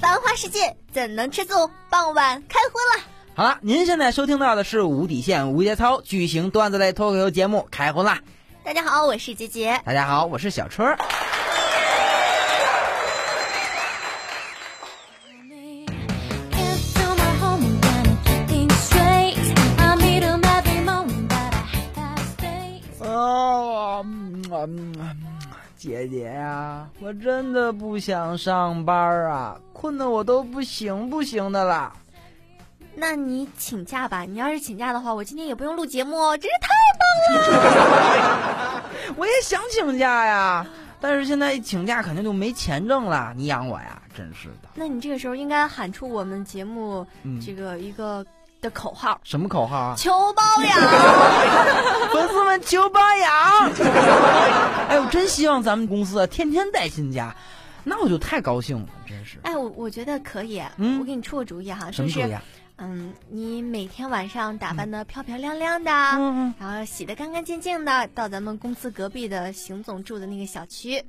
繁花世界怎能吃醋？傍晚开荤了。好了，您现在收听到的是无底线无节操巨型段子类脱口秀节目《开荤啦》。大家好，我是杰杰。大家好，我是小春。哦，姐姐呀，我真的不想上班啊，困得我都不行不行的啦。那你请假吧。你要是请假的话，我今天也不用录节目，真是太棒了。我也想请假呀，但是现在请假肯定就没钱挣了。你养我呀，真是的。那你这个时候应该喊出我们节目这个一个的口号。什么口号啊？求包养，粉丝们求包养。哎，我真希望咱们公司啊天天带薪假，那我就太高兴了，真是。哎，我我觉得可以。嗯，我给你出个主意哈，什么主意？嗯，你每天晚上打扮的漂漂亮亮的，嗯然后洗的干干净净的，到咱们公司隔壁的邢总住的那个小区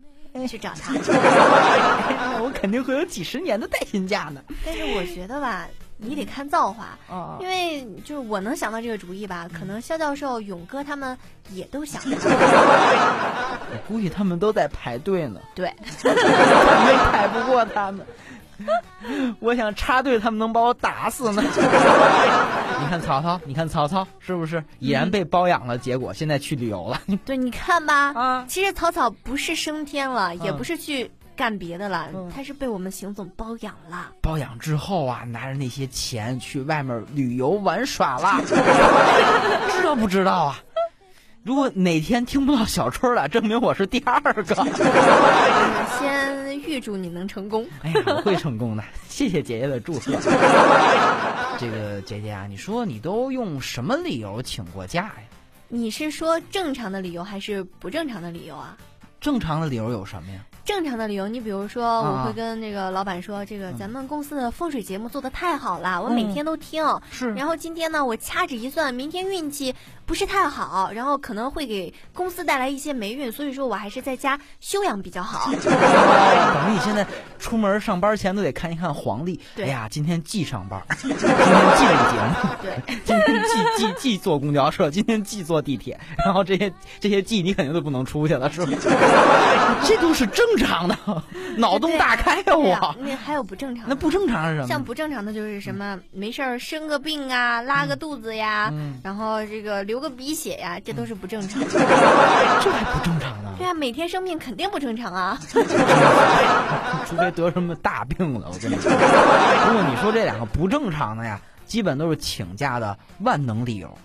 去找他。我肯定会有几十年的带薪假呢。但是我觉得吧，你得看造化，因为就是我能想到这个主意吧，可能肖教授、勇哥他们也都想到。我估计他们都在排队呢。对，肯定排不过他们。我想插队，他们能把我打死呢。你看曹操，你看曹操是不是已然被包养了？结果现在去旅游了。对，你看吧，啊，其实曹操不是升天了，也不是去干别的了，他是被我们邢总包养了。包养之后啊，拿着那些钱去外面旅游玩耍了，知道不知道啊？如果哪天听不到小春了，证明我是第二个。先预祝你能成功。哎呀，我会成功的，谢谢姐姐的祝贺。这个姐姐啊，你说你都用什么理由请过假呀？你是说正常的理由还是不正常的理由啊？正常的理由有什么呀？正常的理由，你比如说，我会跟那个老板说，这个咱们公司的风水节目做的太好了，我每天都听。是。然后今天呢，我掐指一算，明天运气不是太好，然后可能会给公司带来一些霉运，所以说我还是在家休养比较好。等你现在出门上班前都得看一看黄历。对。哎呀，今天忌上班，今天忌这个节目。对。今天忌坐公交车，今天忌坐地铁，然后这些这些忌你肯定都不能出去了，是吧？这都是正常的。脑洞大开呀！我那还有不正常？那不正常是什么？像不正常的就是什么没事儿生个病啊，拉个肚子呀，然后这个流个鼻血呀，这都是不正常。这还不正常呢？对啊，每天生病肯定不正常啊。除非得什么大病了，我跟你说。如果你说这两个不正常的呀，基本都是请假的万能理由。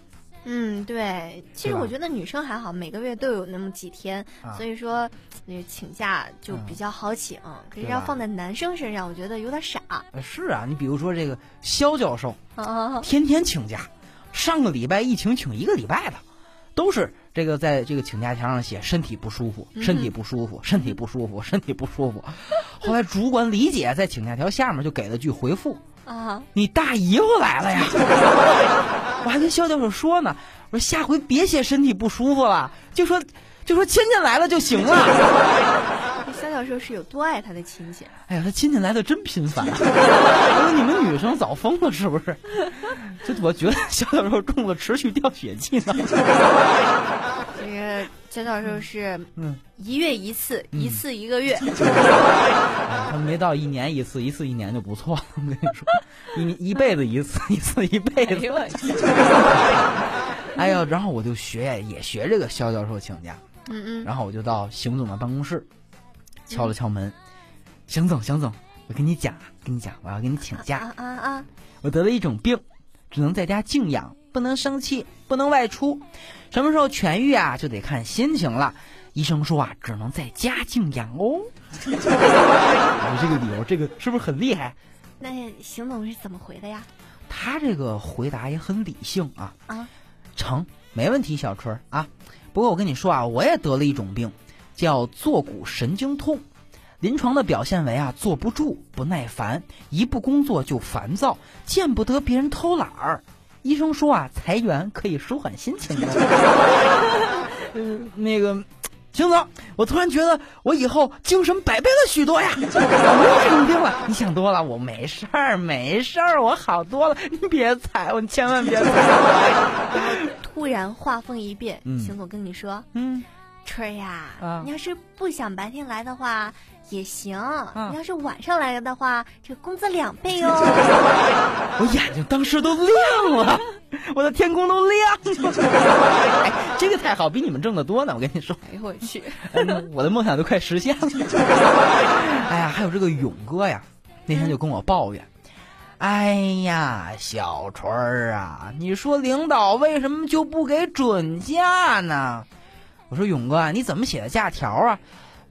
嗯，对，其实我觉得女生还好，每个月都有那么几天，所以说那请假就比较好请。可是要放在男生身上，我觉得有点傻。是啊，你比如说这个肖教授，天天请假，上个礼拜一请请一个礼拜的，都是这个在这个请假条上写身体不舒服，身体不舒服，身体不舒服，身体不舒服。后来主管李姐在请假条下面就给了句回复。啊！你大姨夫来了呀！我还跟肖教授说呢，我说下回别写身体不舒服了，就说就说亲戚来了就行了。肖教授是有多爱他的亲戚？哎呀，他亲戚来的真频繁，我说你们女生早疯了是不是？这我觉得肖教授中了持续掉血剂呢。这个肖教授是嗯，一月一次，一次一个月。还没到一年一次，一次一年就不错了。我跟你说，一一辈子一次，一次一辈子。哎呦，然后我就学也学这个肖教授请假。嗯嗯。然后我就到邢总的办公室，敲了敲门。邢总，邢总，我跟你讲，跟你讲，我要跟你请假。啊啊啊！我得了一种病，只能在家静养，不能生气，不能外出。什么时候痊愈啊，就得看心情了。医生说啊，只能在家静养哦。我这个理由，这个是不是很厉害？那邢总是怎么回的呀？他这个回答也很理性啊。啊，成，没问题，小春啊。不过我跟你说啊，我也得了一种病，叫坐骨神经痛。临床的表现为啊，坐不住，不耐烦，一不工作就烦躁，见不得别人偷懒儿。医生说啊，裁员可以舒缓心情。嗯，那个。邢总，我突然觉得我以后精神百倍了许多呀！我没有这种病了，你想多了，我没事儿，没事儿，我好多了。你别踩我，你千万别踩我！突然话锋一变，邢总跟你说：“嗯，春儿呀，你要是不想白天来的话也行，你要是晚上来了的话，这工资两倍哦。”我眼睛当时都亮了。我的天空都亮了，哎这个太好，比你们挣的多呢。我跟你说，哎呦我去，我的梦想都快实现了。哎呀，还有这个勇哥呀，那天就跟我抱怨，哎呀，小春儿啊，你说领导为什么就不给准假呢？我说勇哥，你怎么写的假条啊？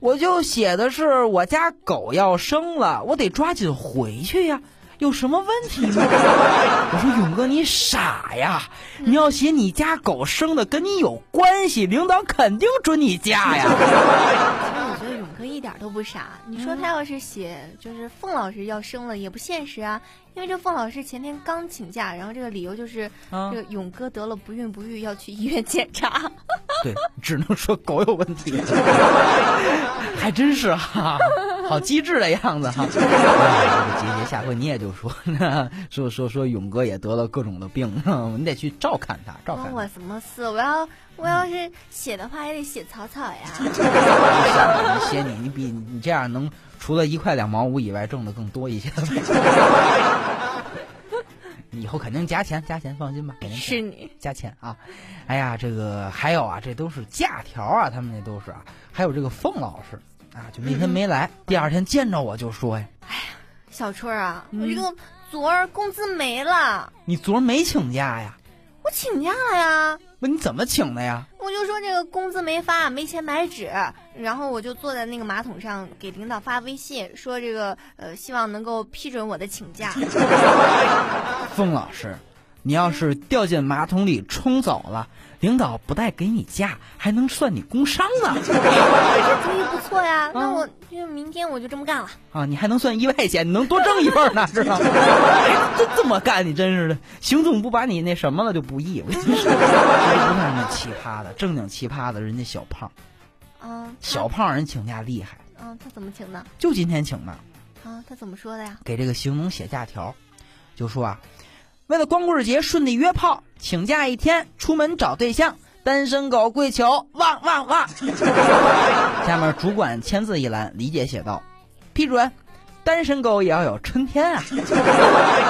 我就写的是我家狗要生了，我得抓紧回去呀。有什么问题吗？我说勇哥，你傻呀！你要写你家狗生的跟你有关系，领导肯定准你假呀。其实我觉得勇哥一点都不傻。你说他要是写就是凤老师要生了，也不现实啊。因为这凤老师前天刚请假，然后这个理由就是这个勇哥得了不孕不育，要去医院检查。对，只能说狗有问题。还真是哈，好机智的样子哈。下回你也就说说说说勇哥也得了各种的病，你得去照看他，照看。我什么事？我要我要是写的话，也得写草草呀。你写你，你比你这样能。除了一块两毛五以外，挣的更多一些。以后肯定加钱，加钱，放心吧。是你加钱啊！哎呀，这个还有啊，这都是假条啊，他们那都是啊。还有这个凤老师啊，就那天没来，第二天见着我就说呀：“哎呀，小春啊，我这个昨儿工资没了。你昨儿没请假呀？我请假了呀。不你怎么请的呀？我就说这个工资没发，没钱买纸。”然后我就坐在那个马桶上给领导发微信，说这个呃，希望能够批准我的请假。凤老师，你要是掉进马桶里冲走了，领导不带给你假，还能算你工伤呢。这主意不错呀，那我就明天我就这么干了。啊，你还能算意外险，你能多挣一份呢，知道吗？这这么干，你真是的。邢总不把你那什么了就不易。我跟你说，不算那奇葩的，正经奇葩的，人家小胖。嗯，小胖人请假厉害。嗯，他怎么请的？就今天请的。啊，他怎么说的呀？给这个邢总写假条，就说啊，为了光棍节顺利约炮，请假一天出门找对象，单身狗跪求旺旺旺。下面主管签字一栏，理解写道：批准。单身狗也要有春天啊。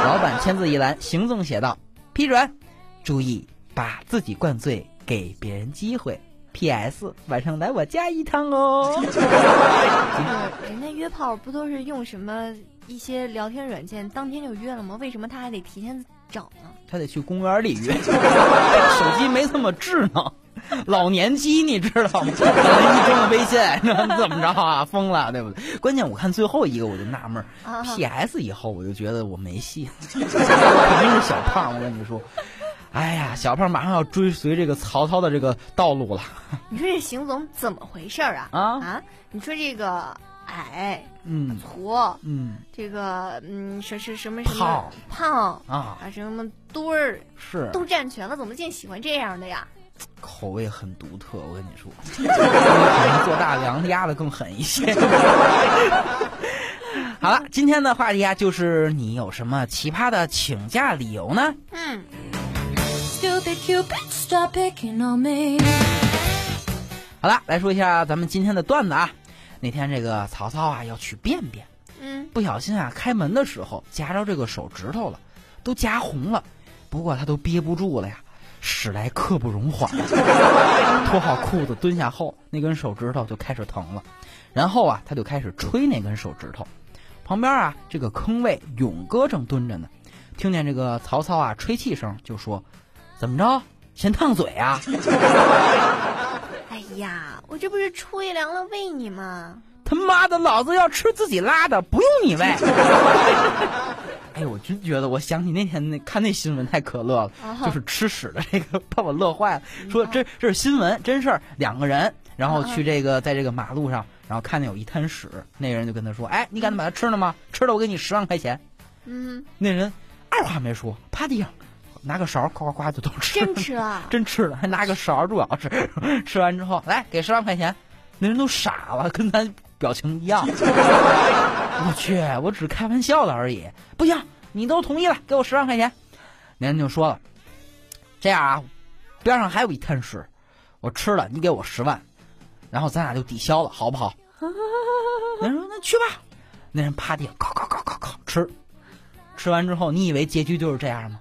老板签字一栏，行政写道：批准。注意把自己灌醉，给别人机会。P.S. 晚上来我家一趟哦。人家约炮不都是用什么一些聊天软件当天就约了吗？为什么他还得提前找呢？他得去公园里约，手机没这么智能，老年机你知道吗？一中了微信，怎么着啊？疯了，对不对？关键我看最后一个我就纳闷，P.S. 以后我就觉得我没戏，肯定是小胖。我跟你说。哎呀，小胖马上要追随这个曹操的这个道路了。你说这邢总怎么回事啊？啊啊！你说这个矮，嗯，矬，嗯，这个嗯，什什什么什么胖啊啊，什么墩儿是都占全了，怎么竟喜欢这样的呀？口味很独特，我跟你说，可能做大梁压的更狠一些。好了，今天的话题啊，就是你有什么奇葩的请假理由呢？嗯。好了，来说一下咱们今天的段子啊。那天这个曹操啊要去便便，嗯，不小心啊开门的时候夹着这个手指头了，都夹红了。不过他都憋不住了呀，史来刻不容缓。脱好裤子蹲下后，那根手指头就开始疼了。然后啊，他就开始吹那根手指头。旁边啊，这个坑位勇哥正蹲着呢，听见这个曹操啊吹气声，就说。怎么着？嫌烫嘴啊！哎呀，我这不是吹凉了喂你吗？他妈的，老子要吃自己拉的，不用你喂。哎，我真觉得，我想起那天那看那新闻太可乐了，就是吃屎的这个，把我乐坏了。说这这是新闻，真事儿。两个人，然后去这个在这个马路上，然后看见有一滩屎，那个人就跟他说：“哎，你敢把它吃了吗？吃了我给你十万块钱。”嗯，那人二话没说，趴地上。拿个勺夸夸夸就都吃，真吃了，真吃了，还拿个勺主要是 吃完之后来给十万块钱，那人都傻了，跟咱表情一样。我去，我只是开玩笑的而已，不行，你都同意了，给我十万块钱。那人就说了，这样啊，边上还有一摊屎，我吃了，你给我十万，然后咱俩就抵消了，好不好？那人说那去吧。那人趴地上，咔咔咔咔咔吃，吃完之后，你以为结局就是这样吗？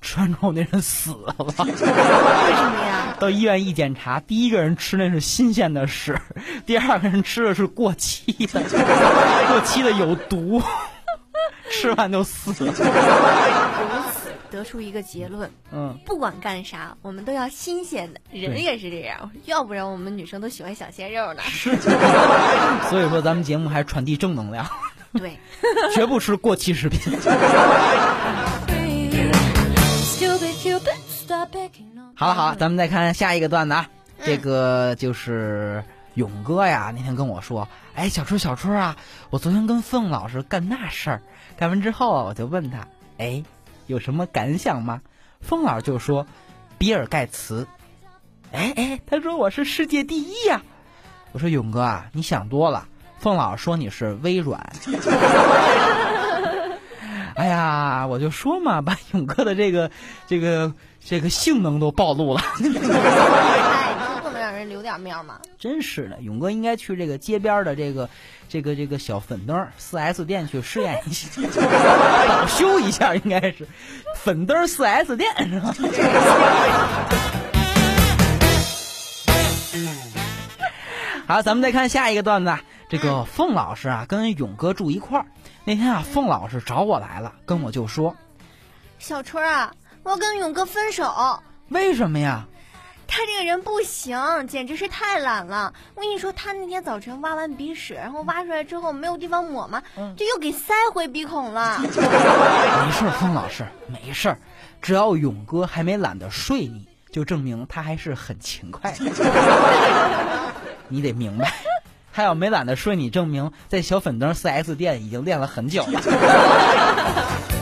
啊！吃完之后，那人死了。为什么呀？到医院一检查，第一个人吃那是新鲜的屎，第二个人吃的是过期的，过期的有毒，吃完就死了。得出一个结论：嗯，不管干啥，我们都要新鲜的。人也是这样，要不然我们女生都喜欢小鲜肉呢。是。所以说，咱们节目还传递正能量。对，绝不吃过期食品。好了好了，咱们再看下一个段子啊，这个就是勇哥呀，那天跟我说，哎，小春小春啊，我昨天跟凤老师干那事儿，干完之后啊，我就问他，哎，有什么感想吗？凤老师就说，比尔盖茨，哎哎，他说我是世界第一呀。我说勇哥啊，你想多了。凤老师说你是微软，哎呀，我就说嘛，把勇哥的这个这个这个性能都暴露了。哎，不能让人留点面吗？真是的，勇哥应该去这个街边的这个这个这个小粉灯四 S 店去试验一下，保修一下，应该是粉灯四 S 店是吧？好，咱们再看下一个段子。这个凤老师啊，跟勇哥住一块儿。那天啊，凤老师找我来了，跟我就说：“小春啊，我要跟勇哥分手。”为什么呀？他这个人不行，简直是太懒了。我跟你说，他那天早晨挖完鼻屎，然后挖出来之后没有地方抹嘛，就又给塞回鼻孔了。没事，凤老师，没事。只要勇哥还没懒得睡你，就证明他还是很勤快。你得明白。他要没懒得睡，你证明在小粉灯四 S 店已经练了很久了。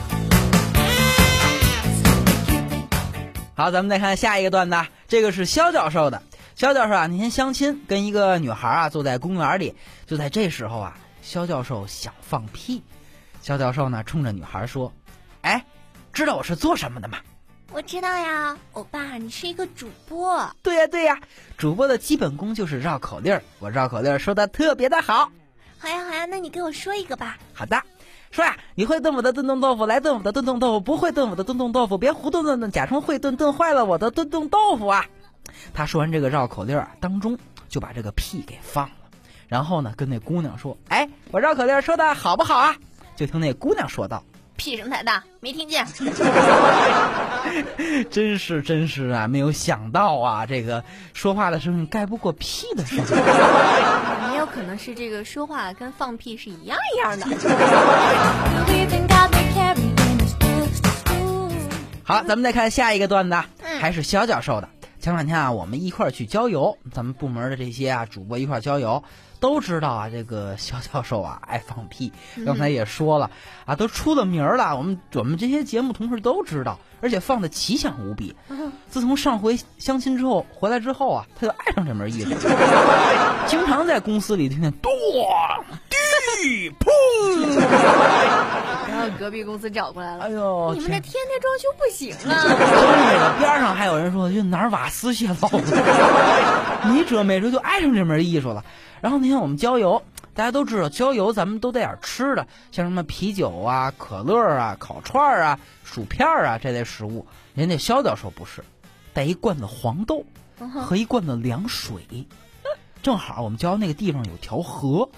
好，咱们再看下一个段子，这个是肖教授的。肖教授啊，那天相亲，跟一个女孩啊坐在公园里，就在这时候啊，肖教授想放屁。肖教授呢，冲着女孩说：“哎，知道我是做什么的吗？”我知道呀，欧巴，你是一个主播。对呀对呀，主播的基本功就是绕口令儿。我绕口令儿说的特别的好。好呀好呀，那你给我说一个吧。好的，说呀，你会炖我的炖冻豆腐，来炖我的炖冻豆腐；不会炖我的炖冻豆腐，别胡炖炖炖，假装会炖，炖坏了我的炖冻豆腐啊！他说完这个绕口令儿当中，就把这个屁给放了，然后呢，跟那姑娘说：“哎，我绕口令说的好不好啊？”就听那姑娘说道。屁声太大，没听见。真是真是啊，没有想到啊，这个说话的声音盖不过屁的声音。也有可能是这个说话跟放屁是一样一样的。好，咱们再看下一个段子，还是肖教授的。前两天啊，我们一块儿去郊游，咱们部门的这些啊主播一块儿郊游。都知道啊，这个肖教授啊爱放屁，刚才也说了啊，都出了名了。我们我们这些节目同事都知道，而且放的奇想无比。自从上回相亲之后回来之后啊，他就爱上这门艺术，经常在公司里听见咚、地、砰，然后隔壁公司找过来了。哎呦，你们这天天装修不行啊！真的，边上还有人说，就哪儿瓦斯泄漏了。没辙没准，就爱上这门艺术了。然后那天我们郊游，大家都知道郊游咱们都带点吃的，像什么啤酒啊、可乐啊、烤串啊、薯片啊这类食物。人家肖教授不是，带一罐子黄豆和一罐子凉水。正好我们郊游那个地方有条河，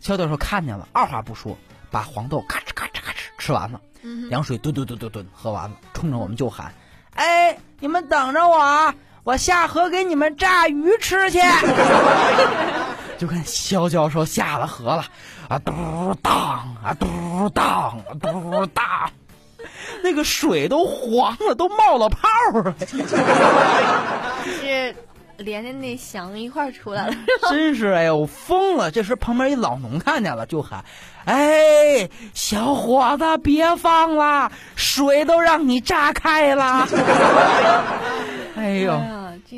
肖教授看见了，二话不说，把黄豆咔哧咔哧咔哧吃完了，凉水吨吨吨吨吨喝完了，冲着我们就喊：“哎，你们等着我啊，我下河给你们炸鱼吃去。” 就看肖教授下了河了，啊嘟当啊嘟当啊嘟当，那个水都黄了，都冒了泡了。是连着那翔一块儿出来了。真是哎呦，疯了！这时旁边一老农看见了，就喊：“哎，小伙子，别放了，水都让你炸开了。”哎呦。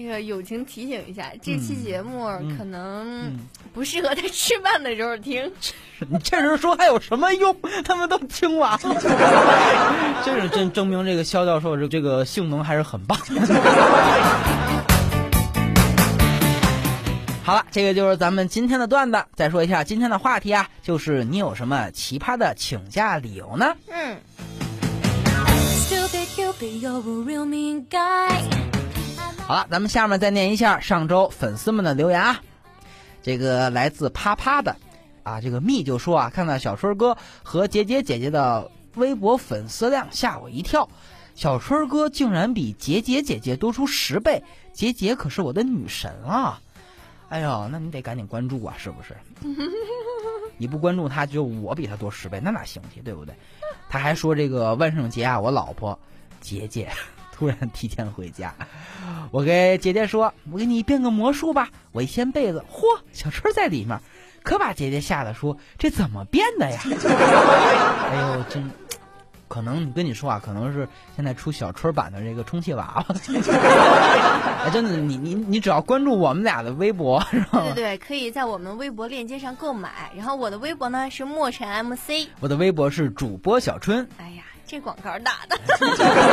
这个友情提醒一下，这期节目可能不适合在吃饭的时候听。你这时候说还有什么用？他们都听完了。这是真证明这个肖教授这这个性能还是很棒。好了，这个就是咱们今天的段子。再说一下今天的话题啊，就是你有什么奇葩的请假理由呢？嗯。好了，咱们下面再念一下上周粉丝们的留言啊。这个来自啪啪的，啊，这个蜜就说啊，看到小春哥和杰杰姐姐的微博粉丝量，吓我一跳。小春哥竟然比杰杰姐姐多出十倍，杰杰可是我的女神啊！哎呦，那你得赶紧关注啊，是不是？你不关注他，就我比他多十倍，那哪行去，对不对？他还说这个万圣节啊，我老婆杰杰。突然提前回家，我给姐姐说：“我给你变个魔术吧。”我一掀被子，嚯，小春在里面，可把姐姐吓得说：“这怎么变的呀？” 哎呦，真，可能你跟你说啊，可能是现在出小春版的这个充气娃娃。哎，真的，你你你只要关注我们俩的微博，是吧？对对，可以在我们微博链接上购买。然后我的微博呢是墨尘 MC，我的微博是主播小春。哎呀。这广告打的，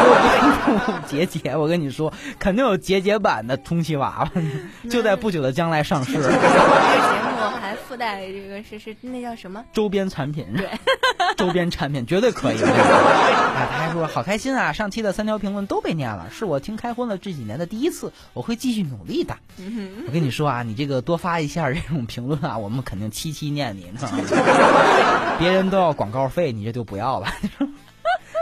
杰杰，我跟你说，肯定有杰杰版的充气娃娃，就在不久的将来上市。这个节目还附带这个是是那叫什么周边产品？对，周边产品绝对可以。哎，他还说好开心啊！上期的三条评论都被念了，是我听开荤了这几年的第一次，我会继续努力的。我跟你说啊，你这个多发一下这种评论啊，我们肯定期期念你。别人都要广告费，你这就不要了。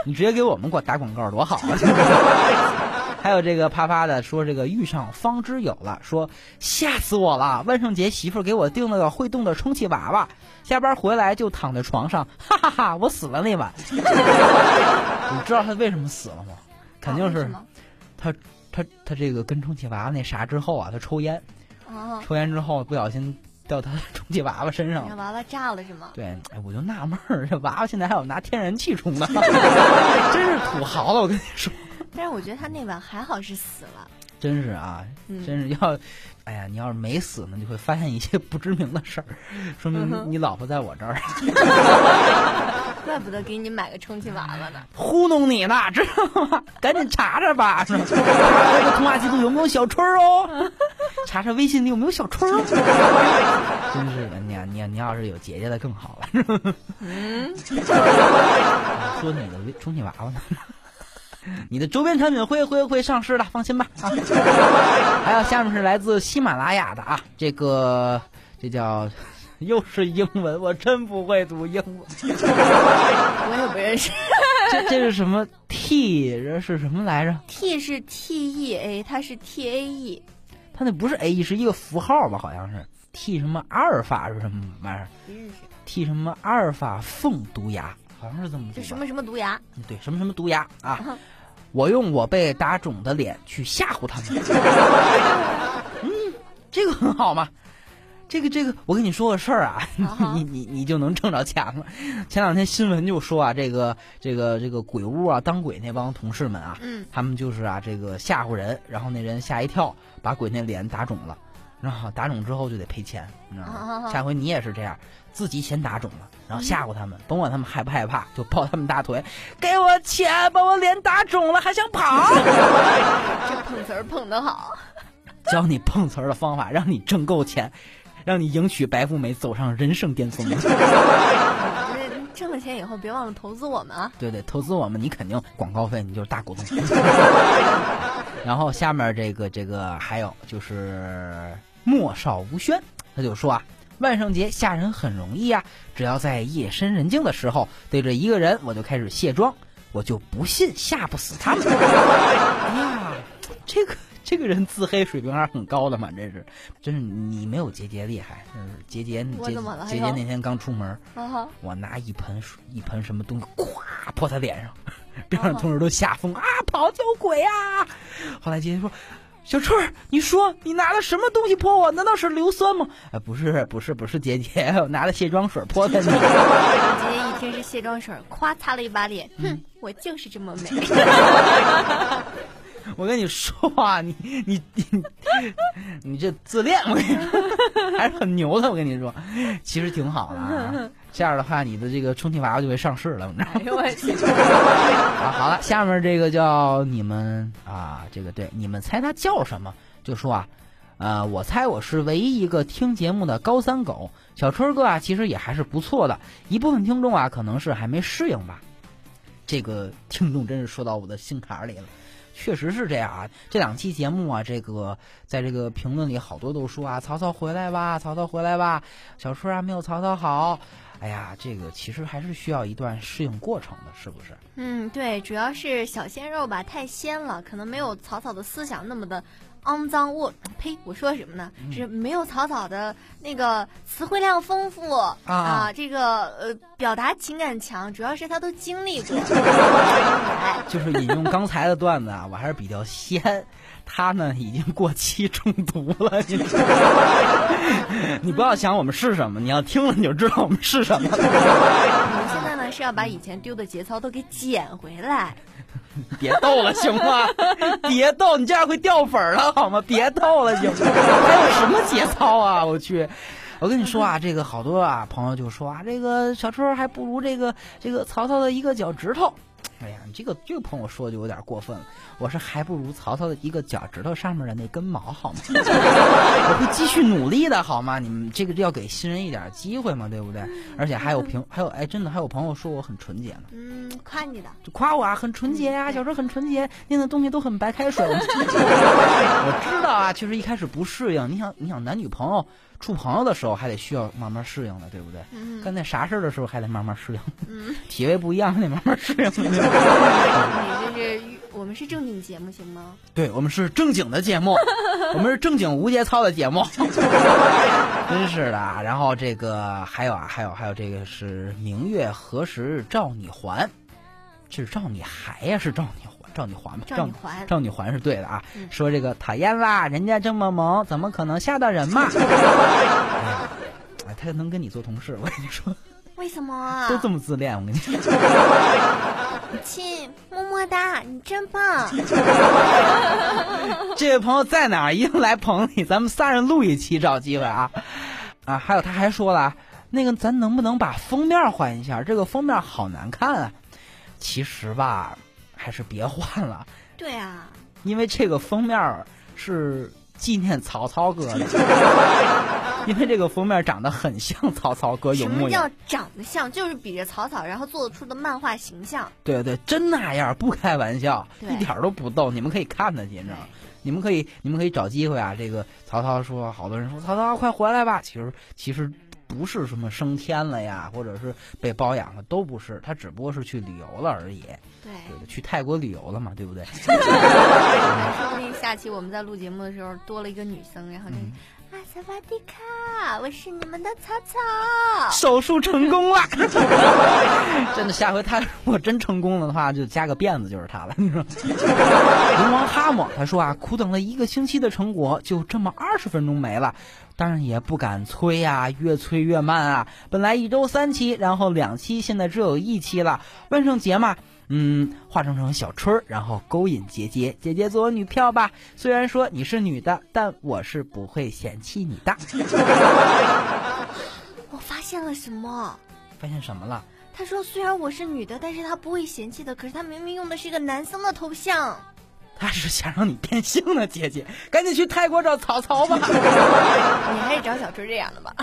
你直接给我们给我打广告多好啊！还有这个啪啪的说这个遇上方知有了，说吓死我了！万圣节媳妇给我订了个会动的充气娃娃，下班回来就躺在床上，哈哈哈！我死了那晚。你知道他为什么死了吗？肯定是他他他这个跟充气娃娃那啥之后啊，他抽烟，抽烟之后不小心。掉他充气娃娃身上，娃娃炸了是吗？对，哎，我就纳闷儿，这娃娃现在还有拿天然气充的，真是土豪了，我跟你说。但是我觉得他那晚还好是死了。真是啊，真是要，哎呀，你要是没死呢，就会发现一些不知名的事儿，说明你老婆在我这儿。怪不得给你买个充气娃娃呢，糊弄你呢，知道吗？赶紧查查吧，这个通话记录有没有小春哦，查查微信里有没有小春。真是的，你你你要是有姐姐的更好了。嗯，说你的充气娃娃呢？你的周边产品会会会上市的，放心吧啊！还有下面是来自喜马拉雅的啊，这个这叫又是英文，我真不会读英文，我也不认识。这这是什么 T？这是什么来着？T 是 T E A，它是 T A E，它那不是 A E，是一个符号吧？好像是 T 什么阿尔法是什么玩意儿？T 什么阿尔法凤毒牙，好像是这么就什么什么毒牙？对，什么什么毒牙啊？我用我被打肿的脸去吓唬他们，嗯，这个很好嘛。这个这个，我跟你说个事儿啊，你你你就能挣着钱了。前两天新闻就说啊，这个这个这个鬼屋啊，当鬼那帮同事们啊，他们就是啊，这个吓唬人，然后那人吓一跳，把鬼那脸打肿了。然后打肿之后就得赔钱，你知道吗？下回你也是这样，自己先打肿了，然后吓唬他们，甭管他们害不害怕，就抱他们大腿，给我钱，把我脸打肿了还想跑？这碰瓷儿碰得好，教你碰瓷儿的方法，让你挣够钱，让你迎娶白富美，走上人生巅峰。挣了钱以后别忘了投资我们啊！对对，投资我们，你肯定广告费，你就是大股东。然后下面这个这个还有就是。莫少无轩，他就说啊，万圣节吓人很容易啊，只要在夜深人静的时候对着一个人，我就开始卸妆，我就不信吓不死他们。哎呀，这个这个人自黑水平还是很高的嘛，真是，真是你没有杰杰厉害，就是杰杰杰杰杰那天刚出门，我拿一盆水一盆什么东西，咵泼他脸上，边上同事都吓疯啊，跑酒鬼啊！后来杰杰说。小春儿，你说你拿了什么东西泼我？难道是硫酸吗？啊，不是，不是，不是，姐姐，我拿了卸妆水泼的你。姐姐一听是卸妆水，夸擦了一把脸，哼，我就是这么美。我跟你说啊，你你你你这自恋，我跟你说 还是很牛的。我跟你说，其实挺好的啊。这样的话，你的这个充气娃娃就会上市了，你知道吗？哎呦我去！啊，好了，下面这个叫你们啊，这个对，你们猜他叫什么？就说啊，呃，我猜我是唯一一个听节目的高三狗。小春哥啊，其实也还是不错的。一部分听众啊，可能是还没适应吧。这个听众真是说到我的心坎里了。确实是这样啊，这两期节目啊，这个在这个评论里好多都说啊，曹操回来吧，曹操回来吧，小春啊没有曹操好。哎呀，这个其实还是需要一段适应过程的，是不是？嗯，对，主要是小鲜肉吧，太鲜了，可能没有草草的思想那么的。肮脏物呸！我说什么呢？是没有草草的那个词汇量丰富啊，这个呃表达情感强，主要是他都经历过。就是引用刚才的段子啊，我还是比较鲜。他呢已经过期中毒了，你 你不要想我们是什么，你要听了你就知道我们是什么。是要把以前丢的节操都给捡回来。别逗了，行吗？别逗，你这样会掉粉儿了，好吗？别逗了，行吗？还有什么节操啊？我去，我跟你说啊，这个好多啊朋友就说啊，这个小春还不如这个这个曹操的一个脚趾头。哎呀，你这个这个朋友说的就有点过分了。我是还不如曹操的一个脚趾头上面的那根毛，好吗？我会继续努力的，好吗？你们这个要给新人一点机会嘛，对不对？而且还有评，还有哎，真的还有朋友说我很纯洁呢。嗯，夸你的，就夸我啊，很纯洁呀，小时候很纯洁，念的东西都很白开水。我知道啊，确实一开始不适应。你想，你想男女朋友。处朋友的时候还得需要慢慢适应的，对不对？干那啥事儿的时候还得慢慢适应，体位不一样还得慢慢适应。你这是我们是正经节目行吗？对，我们是正经的节目，我们是正经无节操的节目。真是的，然后这个还有啊，还有还有这个是明月何时照你还？是照你还呀？是照你？赵女环嘛，赵女环，赵女环是对的啊。说这个讨厌啦，人家这么萌，怎么可能吓到人嘛？哎，他能跟你做同事，我跟你说。为什么？都这么自恋，我跟你说。亲，么么哒，你真棒。这位朋友在哪儿？一定来捧你，咱们仨人录一期，找机会啊啊！还有他还说了，那个咱能不能把封面换一下？这个封面好难看啊。其实吧。还是别换了。对啊，因为这个封面是纪念曹操哥的，因为这个封面长得很像曹操哥。有什么叫长得像？就是比着曹操，然后做出的漫画形象。对对，真那样，不开玩笑，一点都不逗。你们可以看得见，知道吗？你们可以，你们可以找机会啊。这个曹操说，好多人说曹操快回来吧。其实，其实。不是什么升天了呀，或者是被包养了，都不是，他只不过是去旅游了而已。对，去泰国旅游了嘛，对不对？说不定下期我们在录节目的时候多了一个女生，然后就。啊，萨瓦迪卡，我是你们的草草。手术成功了，真的，下回他如果真成功了的话，就加个辫子就是他了。你说，龙王哈姆他说啊，苦等了一个星期的成果，就这么二十分钟没了。当然也不敢催呀，越催越慢啊。本来一周三期，然后两期，现在只有一期了。万圣节嘛。嗯，化妆成小春儿，然后勾引姐姐，姐姐做我女票吧。虽然说你是女的，但我是不会嫌弃你的。我发现了什么？发现什么了？他说虽然我是女的，但是他不会嫌弃的。可是他明明用的是一个男生的头像。他是想让你变性呢，姐姐，赶紧去泰国找曹操吧。你还是找小春这样的吧。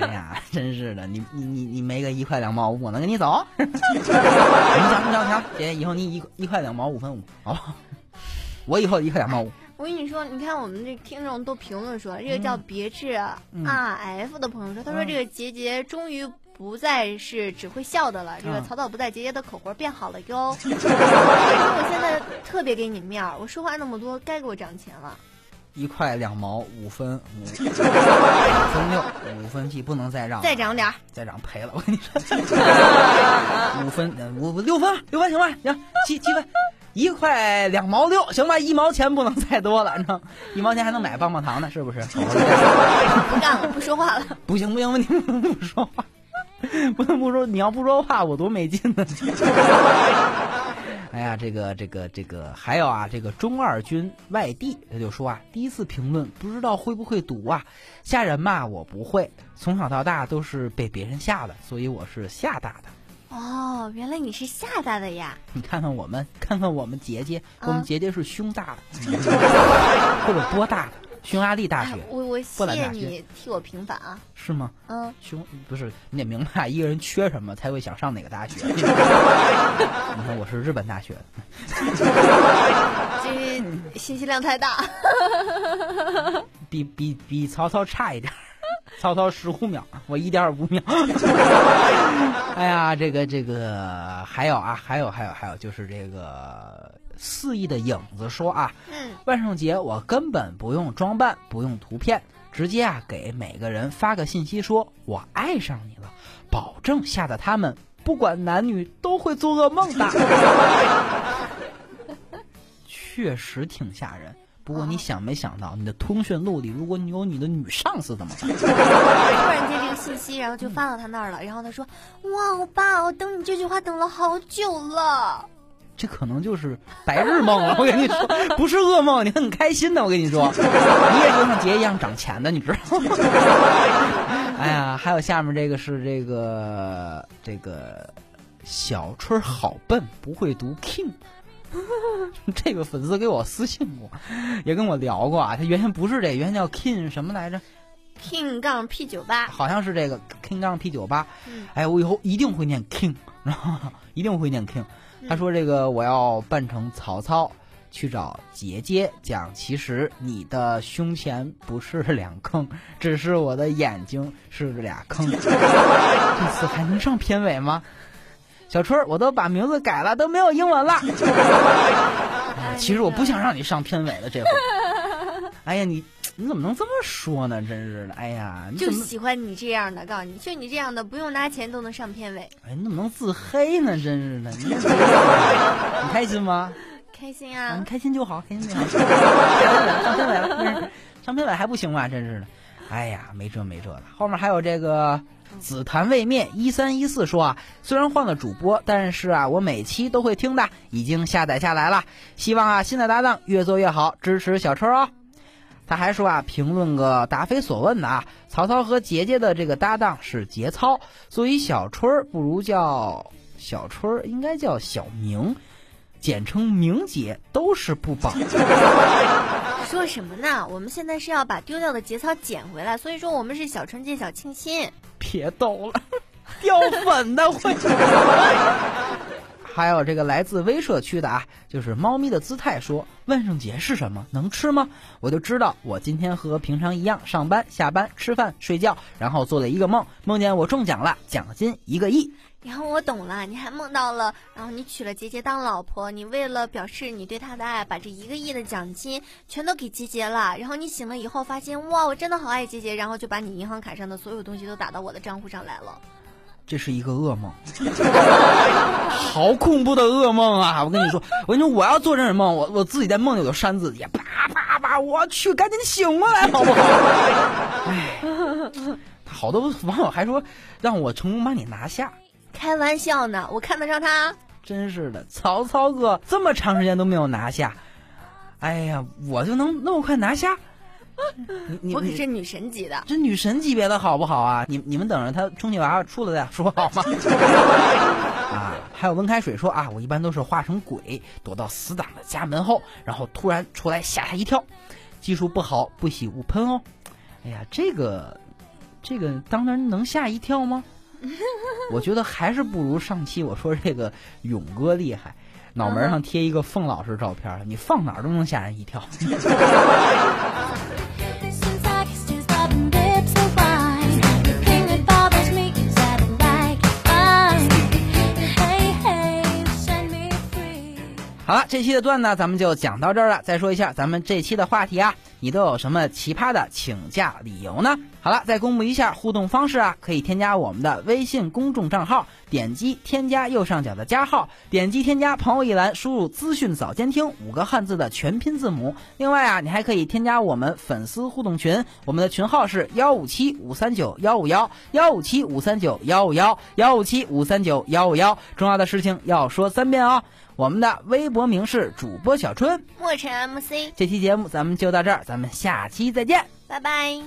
哎呀，真是的，你你你你没个一块两毛五，我能跟你走？你讲你讲讲，姐姐以后你一一块两毛五分五，好不好？我以后一块两毛五。我跟你说，你看我们这听众都评论说，这个叫别致 R F 的朋友说，他说这个杰杰终于。不再是只会笑的了。这个曹操不在，杰杰的口活变好了哟。所以说我现在特别给你面儿，我说话那么多，该给我涨钱了。一块两毛五分五，分六五分七，不能再让。再涨点儿，再涨赔了。我跟你说，五分五六分六分行吧？行七七分。一块两毛六，行吧，一毛钱不能再多了，你知道，一毛钱还能买棒棒糖呢，是不是？不干了，不说话了。不行不行，你不能不说话，不能不说，你要不说话，我多没劲呢。哎呀，这个这个这个，还有啊，这个中二军外地，他就说啊，第一次评论，不知道会不会读啊，吓人嘛，我不会，从小到大都是被别人吓的，所以我是吓大的。哦，原来你是吓大的呀！你看看我们，看看我们姐姐，我们姐姐是胸大的，或者多大的？匈牙利大学。我我谢你替我平反啊！是吗？嗯，匈不是你得明白，一个人缺什么才会想上哪个大学。你看我是日本大学的，这 信息量太大，比比比曹操差一点。曹操十五秒，我一点五秒。哎呀，这个这个还有啊，还有还有还有，就是这个肆意的影子说啊，嗯，万圣节我根本不用装扮，不用图片，直接啊给每个人发个信息，说我爱上你了，保证吓得他们不管男女都会做噩梦的。确实挺吓人。不过你想没想到，你的通讯录里，如果你有你的女上司怎么办？突然接这个信息，然后就发到他那儿了。然后他说：“哇，我爸，我等你这句话等了好久了。”这可能就是白日梦了。我跟你说，不是噩梦，你很开心的。我跟你说，你也就像杰一样涨钱的，你知道吗？哎呀，还有下面这个是这个这个小春好笨，不会读 king。这个粉丝给我私信过，也跟我聊过啊。他原先不是这，原先叫 King 什么来着？King 杠 P 九八，好像是这个 King 杠 P 九八。哎，我以后一定会念 King，一定会念 King。他说这个我要扮成曹操去找姐姐讲，其实你的胸前不是两坑，只是我的眼睛是俩坑。这次还能上片尾吗？小春，我都把名字改了，都没有英文了。其实我不想让你上片尾的这回。哎呀，你你怎么能这么说呢？真是的，哎呀，就喜欢你这样的，告诉你，就你这样的，不用拿钱都能上片尾。哎，你怎么能自黑呢？真是的，你 开心吗？开心啊！你开心就好，开心就好。上片尾了，上片尾还不行吗？真是的，哎呀，没辙没辙的，后面还有这个。紫檀未灭一三一四说啊，虽然换了主播，但是啊，我每期都会听的，已经下载下来了。希望啊，新的搭档越做越好，支持小春哦。他还说啊，评论个答非所问的啊，曹操和杰杰的这个搭档是节操，所以小春儿不如叫小春儿，应该叫小明。简称明姐都是不保。说什么呢？我们现在是要把丢掉的节操捡回来，所以说我们是小春节小清新。别逗了，掉粉的会。还有这个来自威社区的啊，就是猫咪的姿态说：“万圣节是什么？能吃吗？”我就知道，我今天和平常一样上班、下班、吃饭、睡觉，然后做了一个梦，梦见我中奖了，奖金一个亿。然后我懂了，你还梦到了，然后你娶了杰杰当老婆，你为了表示你对他的爱，把这一个亿的奖金全都给杰杰了。然后你醒了以后发现，哇，我真的好爱杰杰，然后就把你银行卡上的所有东西都打到我的账户上来了。这是一个噩梦，好恐怖的噩梦啊！我跟你说，我跟你说，我要做这种梦，我我自己在梦里就扇自己，啪啪啪！我去，赶紧醒过来，好不好？哎，好多网友还说让我成功把你拿下，开玩笑呢，我看得上他？真是的，曹操哥这么长时间都没有拿下，哎呀，我就能那么快拿下？我可是女神级的，这女神级别的好不好啊？你你们等着他充气娃娃出了再说好吗？啊，还有温开水说啊，我一般都是化成鬼躲到死党的家门后，然后突然出来吓他一跳。技术不好，不喜勿喷哦。哎呀，这个这个当然能吓一跳吗？我觉得还是不如上期我说这个勇哥厉害。脑门上贴一个凤老师照片，你放哪儿都能吓人一跳。这期的段呢，咱们就讲到这儿了。再说一下咱们这期的话题啊，你都有什么奇葩的请假理由呢？好了，再公布一下互动方式啊，可以添加我们的微信公众账号，点击添加右上角的加号，点击添加朋友一栏，输入资讯早监听五个汉字的全拼字母。另外啊，你还可以添加我们粉丝互动群，我们的群号是幺五七五三九幺五幺幺五七五三九幺五幺幺五七五三九幺五幺。重要的事情要说三遍哦。我们的微博名是主播小春，墨尘 MC。这期节目咱们就到这儿，咱们下期再见，拜拜。